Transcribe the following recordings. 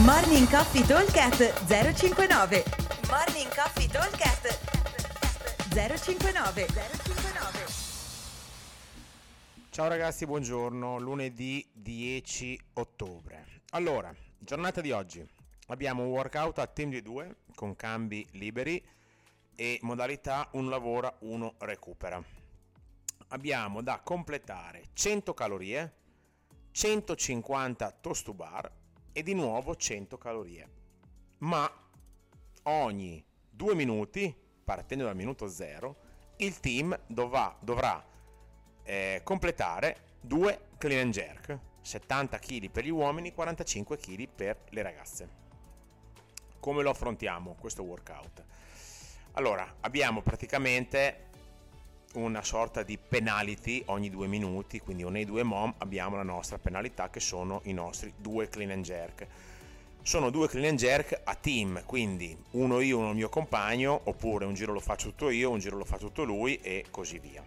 Morning Coffee Talkcast 059 Morning Coffee Talkcast 059 059 Ciao ragazzi, buongiorno, lunedì 10 ottobre. Allora, giornata di oggi, abbiamo un workout a team di due con cambi liberi e modalità un lavora, uno recupera. Abbiamo da completare 100 calorie, 150 toast to bar e di nuovo 100 calorie. Ma ogni due minuti, partendo dal minuto zero, il team dovrà, dovrà eh, completare due clean and jerk, 70 kg per gli uomini, 45 kg per le ragazze. Come lo affrontiamo questo workout? Allora, abbiamo praticamente una sorta di penalty ogni due minuti, quindi nei due mom abbiamo la nostra penalità che sono i nostri due clean and jerk. Sono due clean and jerk a team, quindi uno io, uno il mio compagno, oppure un giro lo faccio tutto io, un giro lo fa tutto lui e così via.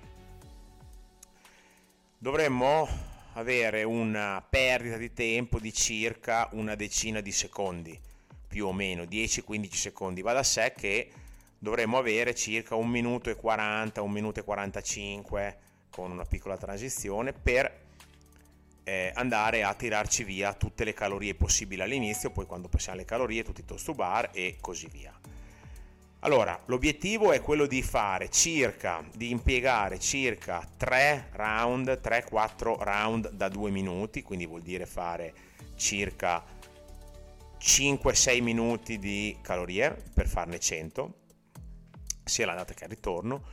Dovremmo avere una perdita di tempo di circa una decina di secondi, più o meno 10-15 secondi. Va da sé che dovremmo avere circa 1 minuto e 40, 1 minuto e 45 con una piccola transizione per eh, andare a tirarci via tutte le calorie possibili all'inizio, poi quando passiamo le calorie tutti i toast to bar e così via. Allora, l'obiettivo è quello di fare circa, di impiegare circa 3 round, 3-4 round da 2 minuti, quindi vuol dire fare circa 5-6 minuti di calorie per farne 100 sia l'andata che il ritorno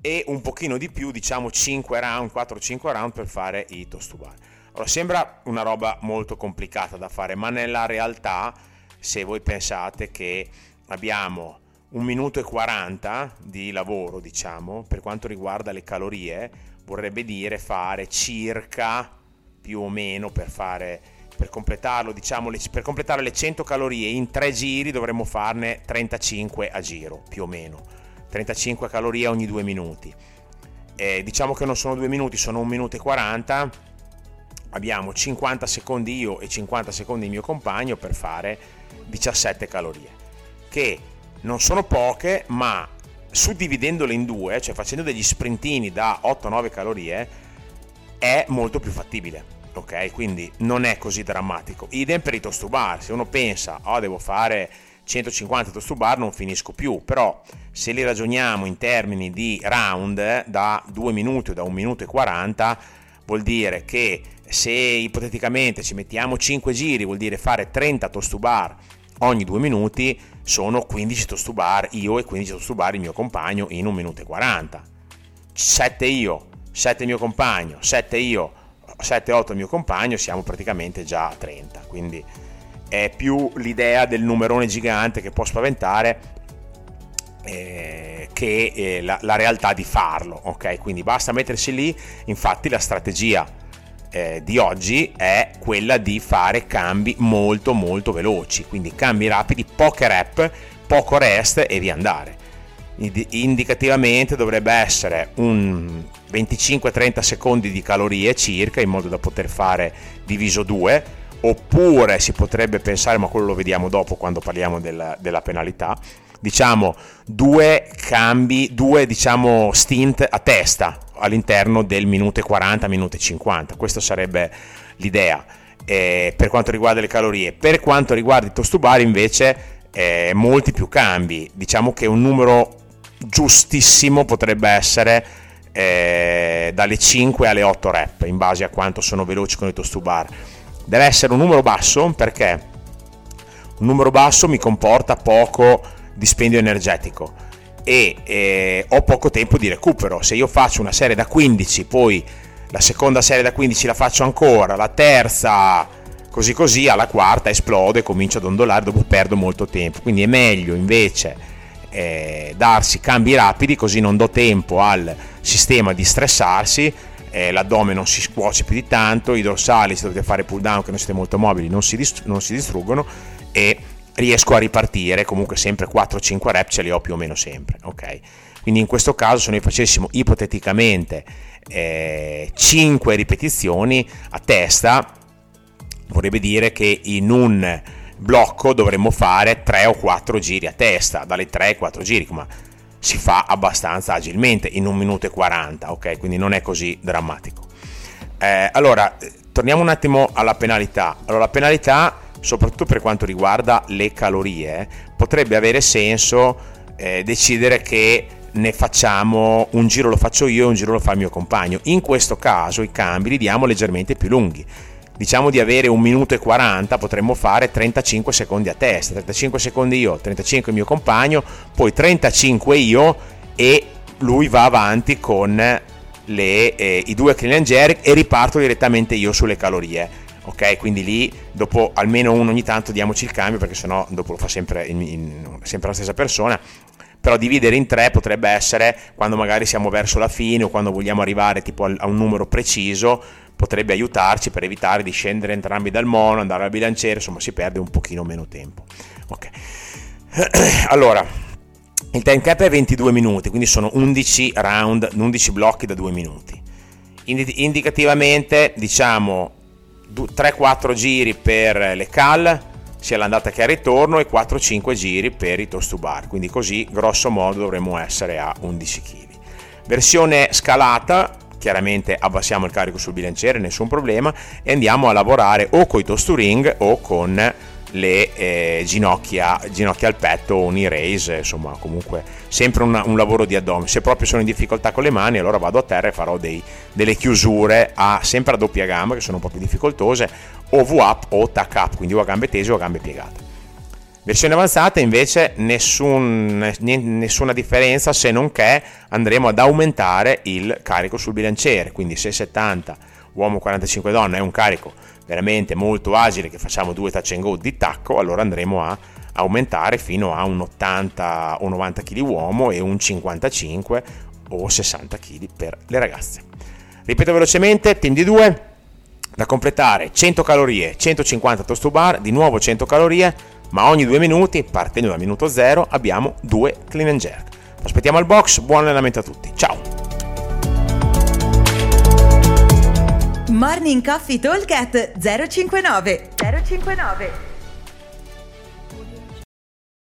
e un pochino di più, diciamo 5 round, 4-5 round per fare i toast to bar. Allora, sembra una roba molto complicata da fare, ma nella realtà, se voi pensate che abbiamo un minuto e 40 di lavoro, diciamo, per quanto riguarda le calorie, vorrebbe dire fare circa più o meno per fare per completarlo, diciamo, per completare le 100 calorie in 3 giri dovremmo farne 35 a giro, più o meno 35 calorie ogni 2 minuti. Eh, diciamo che non sono 2 minuti, sono 1 minuto e 40. Abbiamo 50 secondi io e 50 secondi il mio compagno per fare 17 calorie, che non sono poche, ma suddividendole in due, cioè facendo degli sprintini da 8-9 calorie, è molto più fattibile. Ok, quindi non è così drammatico. Idem per i toast to bar. Se uno pensa, oh, devo fare 150 toast to bar non finisco più, però se li ragioniamo in termini di round da 2 minuti o da 1 minuto e 40 vuol dire che se ipoteticamente ci mettiamo 5 giri vuol dire fare 30 toast to bar ogni 2 minuti sono 15 toast to bar io e 15 toast to bar il mio compagno in 1 minuto e 40 7 io 7 il mio compagno 7 io 7-8 il mio compagno siamo praticamente già a 30 quindi è più l'idea del numerone gigante che può spaventare eh, che eh, la, la, realtà di farlo, ok? Quindi basta mettersi lì, infatti la strategia eh, di oggi è quella di fare cambi molto molto veloci, quindi cambi rapidi, poche rep, poco rest e via andare. Indicativamente dovrebbe essere un 25-30 secondi di calorie circa in modo da poter fare diviso 2 oppure si potrebbe pensare, ma quello lo vediamo dopo quando parliamo della, della penalità, diciamo due cambi, due diciamo stint a testa all'interno del minuto e 40, minuto e 50, questa sarebbe l'idea. Eh, per quanto riguarda le calorie. Per quanto riguarda i tostubari invece eh, molti più cambi, diciamo che un numero giustissimo potrebbe essere eh, dalle 5 alle 8 rep in base a quanto sono veloci con i tostubar deve essere un numero basso perché un numero basso mi comporta poco dispendio energetico e eh, ho poco tempo di recupero. Se io faccio una serie da 15, poi la seconda serie da 15 la faccio ancora, la terza così così, alla quarta esplodo e comincio ad ondolare, dopo perdo molto tempo. Quindi è meglio invece eh, darsi cambi rapidi così non do tempo al sistema di stressarsi eh, l'addome non si scuoce più di tanto, i dorsali se dovete fare pull down che non siete molto mobili non si, dist- non si distruggono e riesco a ripartire, comunque sempre 4-5 rep ce li ho più o meno sempre, ok? Quindi in questo caso se noi facessimo ipoteticamente eh, 5 ripetizioni a testa, vorrebbe dire che in un blocco dovremmo fare 3 o 4 giri a testa, dalle 3 ai 4 giri, ma si fa abbastanza agilmente in 1 minuto e 40, ok? Quindi non è così drammatico. Eh, allora, torniamo un attimo alla penalità. Allora, la penalità, soprattutto per quanto riguarda le calorie, potrebbe avere senso eh, decidere che ne facciamo un giro lo faccio io e un giro lo fa il mio compagno. In questo caso i cambi li diamo leggermente più lunghi. Diciamo di avere un minuto e 40, potremmo fare 35 secondi a testa, 35 secondi io, 35 il mio compagno, poi 35 io e lui va avanti con le, eh, i due clean and jerk e riparto direttamente io sulle calorie. Ok, quindi lì dopo almeno uno ogni tanto diamoci il cambio perché sennò dopo lo fa sempre, in, in, sempre la stessa persona però dividere in tre potrebbe essere quando magari siamo verso la fine o quando vogliamo arrivare tipo a un numero preciso potrebbe aiutarci per evitare di scendere entrambi dal mono, andare al bilanciere, insomma si perde un pochino meno tempo. Ok. Allora, il time cap è 22 minuti, quindi sono 11 round, 11 blocchi da 2 minuti. Indicativamente diciamo 3-4 giri per le cal, sia l'andata che il ritorno e 4-5 giri per i toast to bar, quindi così grosso modo dovremmo essere a 11 kg. Versione scalata, chiaramente abbassiamo il carico sul bilanciere, nessun problema, e andiamo a lavorare o con i toast to ring o con le eh, ginocchia, ginocchia al petto un erase, insomma comunque sempre una, un lavoro di addome. Se proprio sono in difficoltà con le mani allora vado a terra e farò dei, delle chiusure a, sempre a doppia gamba che sono un po' più difficoltose o V-up o tack up, quindi o a gambe tese o a gambe piegate. Versione avanzata invece nessun, nessuna differenza se non che andremo ad aumentare il carico sul bilanciere, quindi se 70 uomo 45 donna è un carico veramente molto agile che facciamo due touch and go di tacco, allora andremo a aumentare fino a un 80 o 90 kg uomo e un 55 o 60 kg per le ragazze. Ripeto velocemente, team di 2, da completare 100 calorie, 150 toast to bar, di nuovo 100 calorie, ma ogni due minuti, partendo dal minuto 0, abbiamo due clean and jerk. Aspettiamo al box, buon allenamento a tutti, ciao! Morning Coffee Talk 059 059